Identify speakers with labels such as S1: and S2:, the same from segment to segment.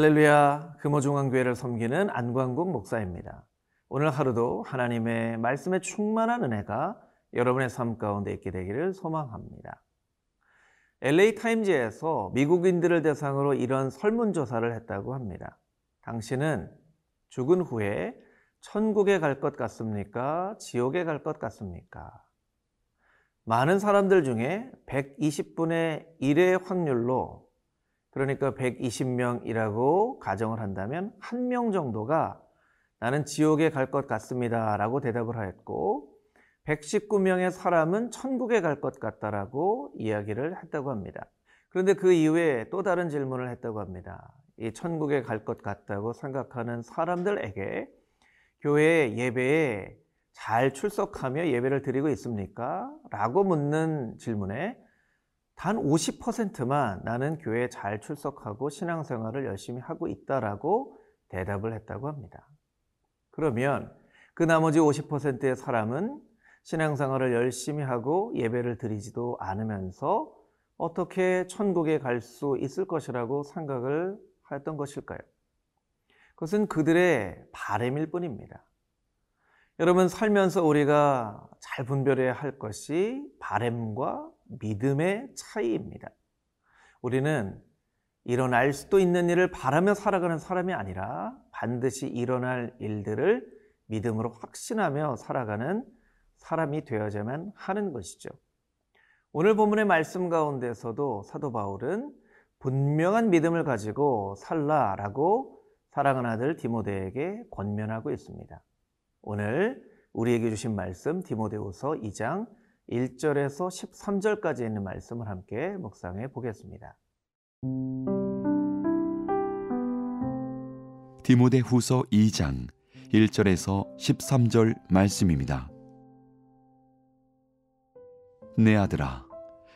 S1: 할렐루야 금호중앙교회를 섬기는 안광국 목사입니다. 오늘 하루도 하나님의 말씀에 충만한 은혜가 여러분의 삶 가운데 있게 되기를 소망합니다. LA타임즈에서 미국인들을 대상으로 이런 설문조사를 했다고 합니다. 당신은 죽은 후에 천국에 갈 것 같습니까? 지옥에 갈 것 같습니까? 많은 사람들 중에 120분의 1의 확률로 그러니까 120명이라고 가정을 한다면 한 명 정도가 나는 지옥에 갈 것 같습니다 라고 대답을 하였고 119명의 사람은 천국에 갈 것 같다라고 이야기를 했다고 합니다. 그런데 그 이후에 또 다른 질문을 했다고 합니다. 이 천국에 갈 것 같다고 생각하는 사람들에게 교회 예배에 잘 출석하며 예배를 드리고 있습니까? 라고 묻는 질문에 단 50%만 나는 교회에 잘 출석하고 신앙생활을 열심히 하고 있다라고 대답을 했다고 합니다. 그러면 그 나머지 50%의 사람은 신앙생활을 열심히 하고 예배를 드리지도 않으면서 어떻게 천국에 갈 수 있을 것이라고 생각을 하였던 것일까요? 그것은 그들의 바램일 뿐입니다. 여러분 살면서 우리가 잘 분별해야 할 것이 바램과 믿음의 차이입니다. 우리는 일어날 수도 있는 일을 바라며 살아가는 사람이 아니라 반드시 일어날 일들을 믿음으로 확신하며 살아가는 사람이 되어야만 하는 것이죠. 오늘 본문의 말씀 가운데서도 사도 바울은 분명한 믿음을 가지고 살라라고 사랑하는 아들 디모데에게 권면하고 있습니다. 오늘 우리에게 주신 말씀 디모데후서 2장 1절에서 13절까지 있는 말씀을 함께 묵상해 보겠습니다.
S2: 디모데후서 2장 1절에서 13절 말씀입니다. 내 아들아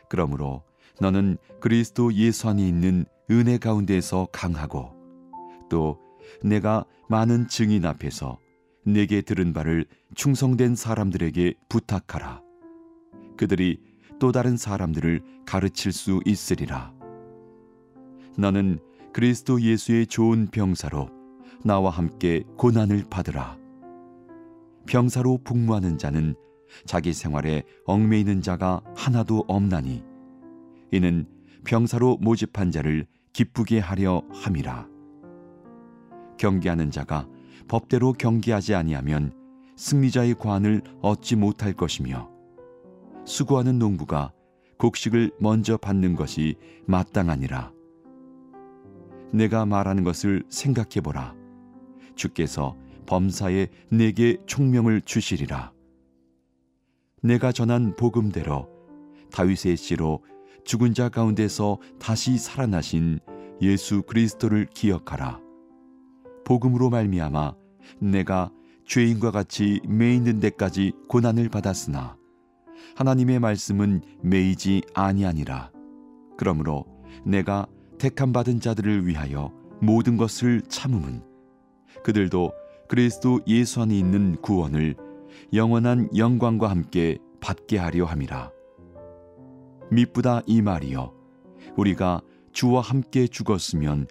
S2: 그러므로 너는 그리스도 예수 안에 있는 은혜 가운데서 강하고 또 내가 많은 증인 앞에서 내게 들은 바를 충성된 사람들에게 부탁하라. 그들이 또 다른 사람들을 가르칠 수 있으리라. 너는 그리스도 예수의 좋은 병사로 나와 함께 고난을 받으라. 병사로 복무하는 자는 자기 생활에 얽매이는 자가 하나도 없나니 이는 병사로 모집한 자를 기쁘게 하려 함이라. 경계하는 자가 법대로 경계하지 아니하면 승리자의 관을 얻지 못할 것이며 수고하는 농부가 곡식을 먼저 받는 것이 마땅하니라. 내가 말하는 것을 생각해 보라. 주께서 범사에 내게 총명을 주시리라. 내가 전한 복음대로 다윗의 씨로 죽은 자 가운데서 다시 살아나신 예수 그리스도를 기억하라. 복음으로 말미암아 내가 죄인과 같이 매이는 데까지 고난을 받았으나 하나님의 말씀은 매이지 아니하니라. 그러므로 내가 택함 받은 자들을 위하여 모든 것을 참음은 그들도 그리스도 예수 안에 있는 구원을 영원한 영광과 함께 받게 하려 함이라. 미쁘다 이 말이여 우리가 주와 함께 죽었으면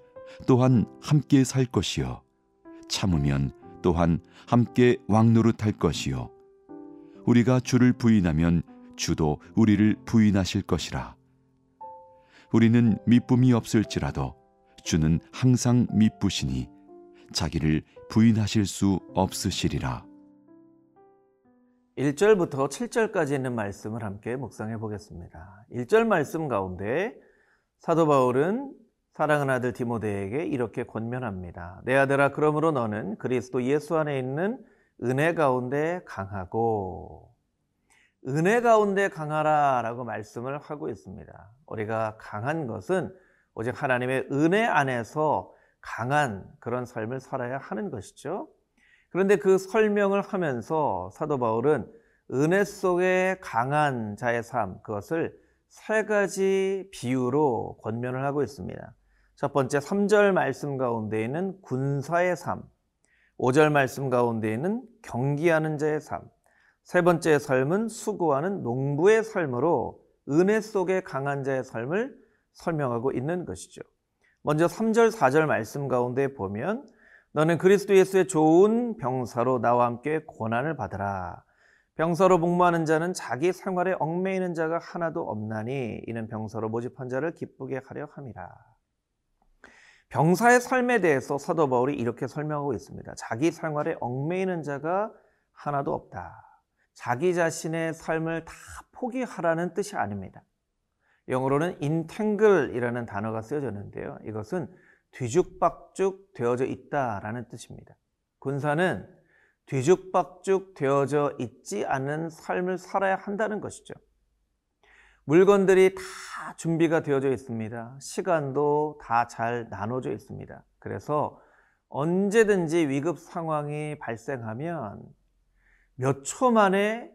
S2: 또한 함께 살 것이요 참으면 또한 함께 왕노릇할 것이요 우리가 주를 부인하면 주도 우리를 부인하실 것이라 우리는 미쁨이 없을지라도 주는 항상 미쁘시니 자기를 부인하실 수 없으시리라
S1: 1절부터 7절까지 있는 말씀을 함께 묵상해 보겠습니다. 1절 말씀 가운데 사도 바울은 사랑하는 아들 디모데에게 이렇게 권면합니다. 내 아들아 그러므로 너는 그리스도 예수 안에 있는 은혜 가운데 강하고 은혜 가운데 강하라라고 말씀을 하고 있습니다. 우리가 강한 것은 오직 하나님의 은혜 안에서 강한 그런 삶을 살아야 하는 것이죠. 그런데 그 설명을 하면서 사도 바울은 은혜 속에 강한 자의 삶, 그것을 세 가지 비유로 권면을 하고 있습니다. 첫 번째 3절 말씀 가운데에는 군사의 삶, 5절 말씀 가운데에는 경기하는 자의 삶, 세 번째 삶은 수고하는 농부의 삶으로 은혜 속에 강한 자의 삶을 설명하고 있는 것이죠. 먼저 3절, 4절 말씀 가운데 보면 너는 그리스도 예수의 좋은 병사로 나와 함께 고난을 받으라. 병사로 복무하는 자는 자기 생활에 얽매이는 자가 하나도 없나니 이는 병사로 모집한 자를 기쁘게 하려 함이라. 병사의 삶에 대해서 사도 바울이 이렇게 설명하고 있습니다. 자기 생활에 얽매이는 자가 하나도 없다. 자기 자신의 삶을 다 포기하라는 뜻이 아닙니다. 영어로는 intangle이라는 단어가 쓰여졌는데요. 이것은 뒤죽박죽 되어져 있다라는 뜻입니다. 군사는 뒤죽박죽 되어져 있지 않은 삶을 살아야 한다는 것이죠. 물건들이 다 준비가 되어져 있습니다. 시간도 다 잘 나눠져 있습니다. 그래서 언제든지 위급 상황이 발생하면 몇 초 만에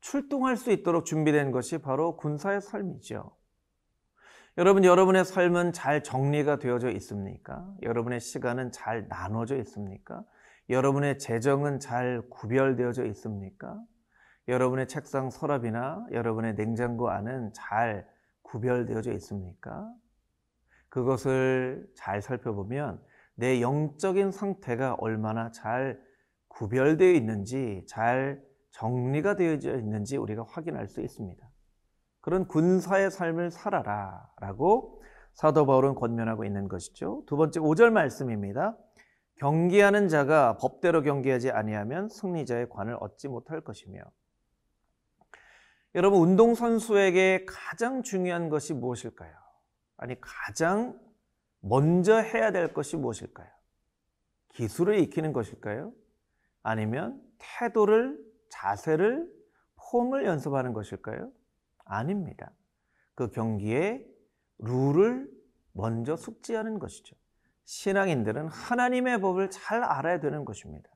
S1: 출동할 수 있도록 준비된 것이 바로 군사의 삶이죠. 여러분, 여러분의 삶은 잘 정리가 되어져 있습니까? 여러분의 시간은 잘 나눠져 있습니까? 여러분의 재정은 잘 구별되어져 있습니까? 여러분의 책상 서랍이나 여러분의 냉장고 안은 잘 구별되어져 있습니까? 그것을 잘 살펴보면 내 영적인 상태가 얼마나 잘 구별되어 있는지, 잘 정리가 되어져 있는지 우리가 확인할 수 있습니다. 그런 군사의 삶을 살아라 라고 사도 바울은 권면하고 있는 것이죠. 두 번째 5절 말씀입니다. 경기하는 자가 법대로 경기하지 아니하면 승리자의 관을 얻지 못할 것이며 여러분 운동선수에게 가장 중요한 것이 무엇일까요? 아니 가장 먼저 해야 될 것이 무엇일까요? 기술을 익히는 것일까요? 아니면 태도를 자세를 폼을 연습하는 것일까요? 아닙니다. 그 경기에 룰을 먼저 숙지하는 것이죠. 신앙인들은 하나님의 법을 잘 알아야 되는 것입니다.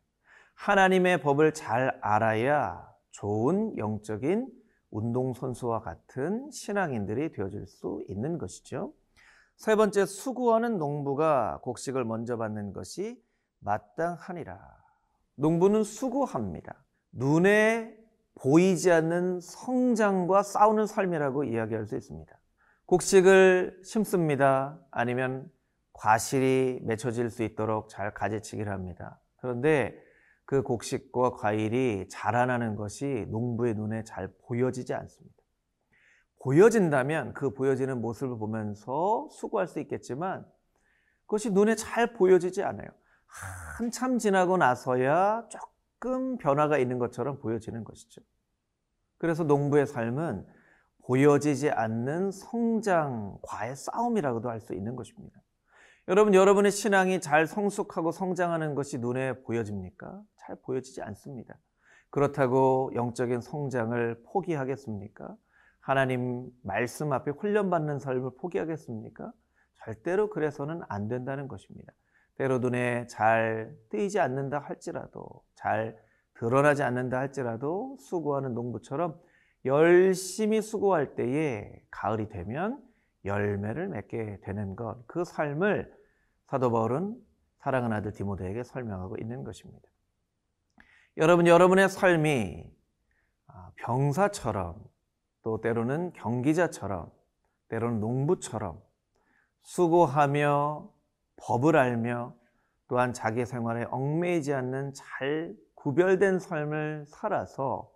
S1: 하나님의 법을 잘 알아야 좋은 영적인 운동선수와 같은 신앙인들이 되어질 수 있는 것이죠. 세 번째, 수고하는 농부가 곡식을 먼저 받는 것이 마땅하니라. 농부는 수고합니다. 눈에 보이지 않는 성장과 싸우는 삶이라고 이야기할 수 있습니다. 곡식을 심습니다. 아니면 과실이 맺혀질 수 있도록 잘 가지치기를 합니다. 그런데 그 곡식과 과일이 자라나는 것이 농부의 눈에 잘 보여지지 않습니다. 보여진다면 그 보여지는 모습을 보면서 수고할 수 있겠지만 그것이 눈에 잘 보여지지 않아요. 한참 지나고 나서야 조금 변화가 있는 것처럼 보여지는 것이죠. 그래서 농부의 삶은 보여지지 않는 성장과의 싸움이라고도 할 수 있는 것입니다. 여러분, 여러분의 신앙이 잘 성숙하고 성장하는 것이 눈에 보여집니까? 잘 보여지지 않습니다. 그렇다고 영적인 성장을 포기하겠습니까? 하나님 말씀 앞에 훈련받는 삶을 포기하겠습니까? 절대로 그래서는 안 된다는 것입니다. 때로 눈에 잘 뜨이지 않는다 할지라도, 잘 드러나지 않는다 할지라도 수고하는 농부처럼 열심히 수고할 때에 가을이 되면 열매를 맺게 되는 것, 그 삶을 사도 바울은 사랑하는 아들 디모데에게 설명하고 있는 것입니다. 여러분, 여러분의 삶이 아, 병사처럼 또 때로는 경기자처럼 때로는 농부처럼 수고하며 법을 알며 또한 자기 생활에 얽매이지 않는 잘 구별된 삶을 살아서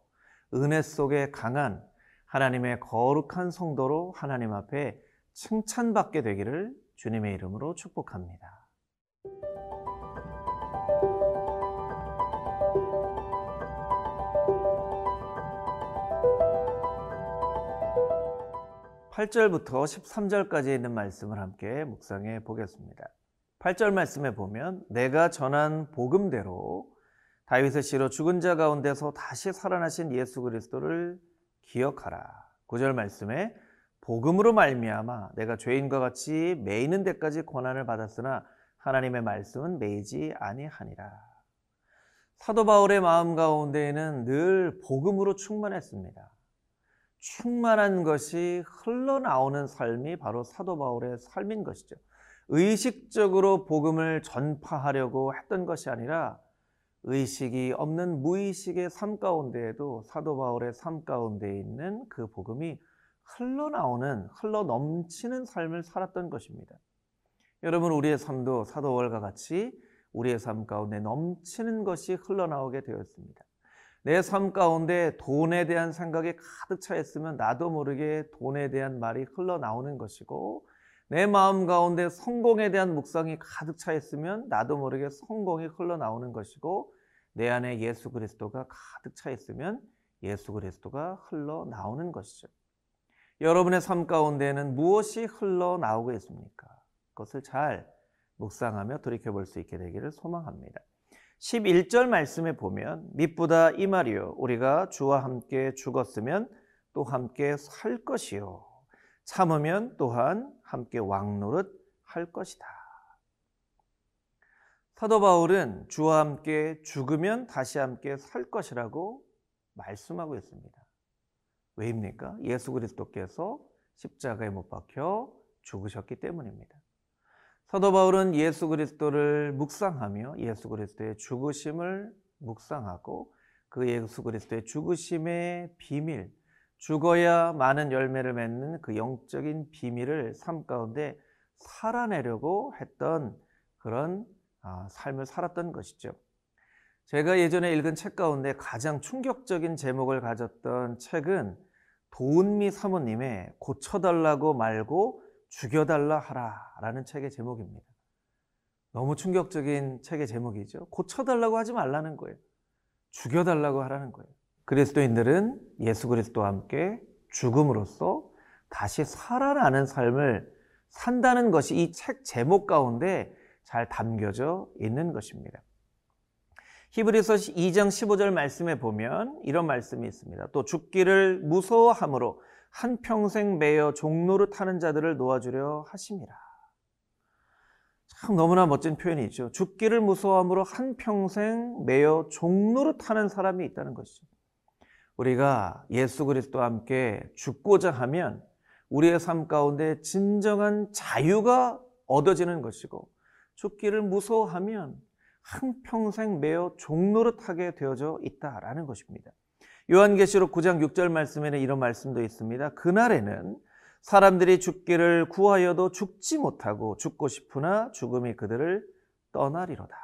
S1: 은혜 속에 강한 하나님의 거룩한 성도로 하나님 앞에 칭찬받게 되기를 주님의 이름으로 축복합니다. 8절부터 13절까지 있는 말씀을 함께 묵상해 보겠습니다. 8절 말씀에 보면 내가 전한 복음대로 다윗의 씨로 죽은 자 가운데서 다시 살아나신 예수 그리스도를 기억하라. 9절 말씀에 복음으로 말미암아 내가 죄인과 같이 매이는 데까지 고난을 받았으나 하나님의 말씀은 매이지 아니하니라. 사도 바울의 마음 가운데에는 늘 복음으로 충만했습니다. 충만한 것이 흘러나오는 삶이 바로 사도 바울의 삶인 것이죠. 의식적으로 복음을 전파하려고 했던 것이 아니라 의식이 없는 무의식의 삶 가운데에도 사도 바울의 삶 가운데 있는 그 복음이 흘러나오는, 흘러 넘치는 삶을 살았던 것입니다. 여러분 우리의 삶도 사도월과 같이 우리의 삶 가운데 넘치는 것이 흘러나오게 되었습니다. 내 삶 가운데 돈에 대한 생각이 가득 차 있으면 나도 모르게 돈에 대한 말이 흘러나오는 것이고 내 마음 가운데 성공에 대한 묵상이 가득 차 있으면 나도 모르게 성공이 흘러나오는 것이고 내 안에 예수 그리스도가 가득 차 있으면 예수 그리스도가 흘러나오는 것이죠. 여러분의 삶 가운데는 무엇이 흘러나오고 있습니까? 그것을 잘 묵상하며 돌이켜 볼 수 있게 되기를 소망합니다. 11절 말씀에 보면 미쁘다 이 말이요 우리가 주와 함께 죽었으면 또 함께 살 것이요 참으면 또한 함께 왕노릇 할 것이다. 사도 바울은 주와 함께 죽으면 다시 함께 살 것이라고 말씀하고 있습니다. 왜입니까? 예수 그리스도께서 십자가에 못 박혀 죽으셨기 때문입니다. 사도 바울은 예수 그리스도를 묵상하며 예수 그리스도의 죽으심을 묵상하고 그 예수 그리스도의 죽으심의 비밀, 죽어야 많은 열매를 맺는 그 영적인 비밀을 삶 가운데 살아내려고 했던 그런 아, 삶을 살았던 것이죠. 제가 예전에 읽은 책 가운데 가장 충격적인 제목을 가졌던 책은 도은미 사모님의 고쳐달라고 말고 죽여달라 하라 라는 책의 제목입니다. 너무 충격적인 책의 제목이죠. 고쳐달라고 하지 말라는 거예요. 죽여달라고 하라는 거예요. 그리스도인들은 예수 그리스도와 함께 죽음으로써 다시 살아나는 삶을 산다는 것이 이 책 제목 가운데 잘 담겨져 있는 것입니다. 히브리서 2장 15절 말씀에 보면 이런 말씀이 있습니다. 또 죽기를 무서워함으로 한평생 매여 종로를 타는 자들을 놓아주려 하심이라. 참 너무나 멋진 표현이죠. 죽기를 무서워함으로 한평생 매여 종로를 타는 사람이 있다는 것이죠. 우리가 예수 그리스도와 함께 죽고자 하면 우리의 삶 가운데 진정한 자유가 얻어지는 것이고 죽기를 무서워하면 한평생 매여 종노릇하게 되어져 있다라는 것입니다. 요한계시록 9장 6절 말씀에는 이런 말씀도 있습니다. 그날에는 사람들이 죽기를 구하여도 죽지 못하고 죽고 싶으나 죽음이 그들을 떠나리로다.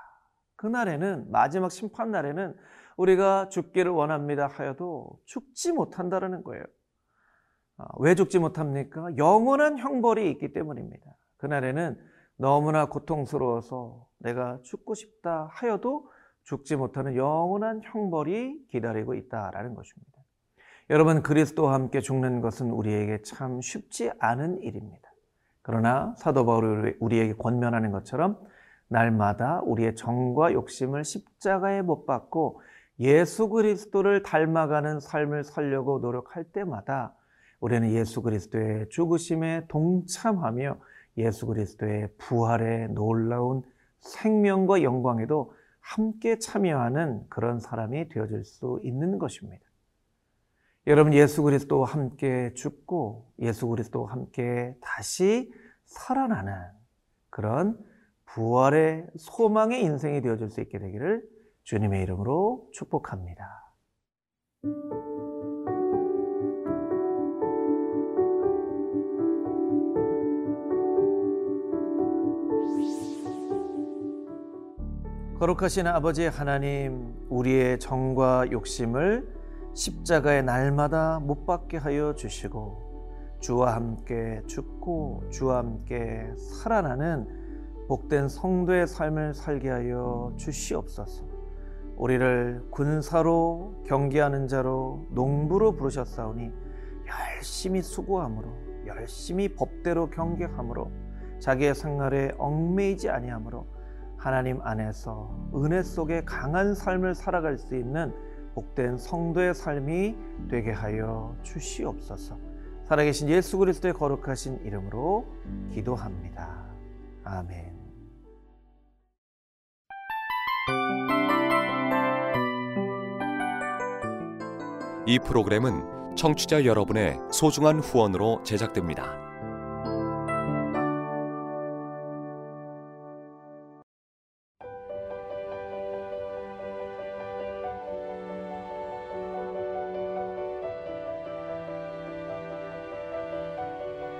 S1: 그날에는 마지막 심판 날에는 우리가 죽기를 원합니다 하여도 죽지 못한다라는 거예요. 아, 왜 죽지 못합니까? 영원한 형벌이 있기 때문입니다. 그날에는 너무나 고통스러워서 내가 죽고 싶다 하여도 죽지 못하는 영원한 형벌이 기다리고 있다라는 것입니다. 여러분 그리스도와 함께 죽는 것은 우리에게 참 쉽지 않은 일입니다. 그러나 사도 바울이 우리에게 권면하는 것처럼 날마다 우리의 정과 욕심을 십자가에 못 박고 예수 그리스도를 닮아가는 삶을 살려고 노력할 때마다 우리는 예수 그리스도의 죽으심에 동참하며 예수 그리스도의 부활의 놀라운 생명과 영광에도 함께 참여하는 그런 사람이 되어질 수 있는 것입니다. 여러분 예수 그리스도와 함께 죽고 예수 그리스도와 함께 다시 살아나는 그런 부활의 소망의 인생이 되어질 수 있게 되기를 주님의 이름으로 축복합니다. 거룩하신 아버지 하나님, 우리의 정과 욕심을 십자가의 날마다 못 받게 하여 주시고, 주와 함께 죽고 주와 함께 살아나는 복된 성도의 삶을 살게 하여 주시옵소서. 우리를 군사로 경계하는 자로 농부로 부르셨사오니 열심히 수고함으로 열심히 법대로 경계함으로 자기의 생활에 얽매이지 아니함으로 하나님 안에서 은혜 속에 강한 삶을 살아갈 수 있는 복된 성도의 삶이 되게 하여 주시옵소서. 살아계신 예수 그리스도의 거룩하신 이름으로 기도합니다. 아멘.
S3: 이 프로그램은 청취자 여러분의 소중한 후원으로 제작됩니다.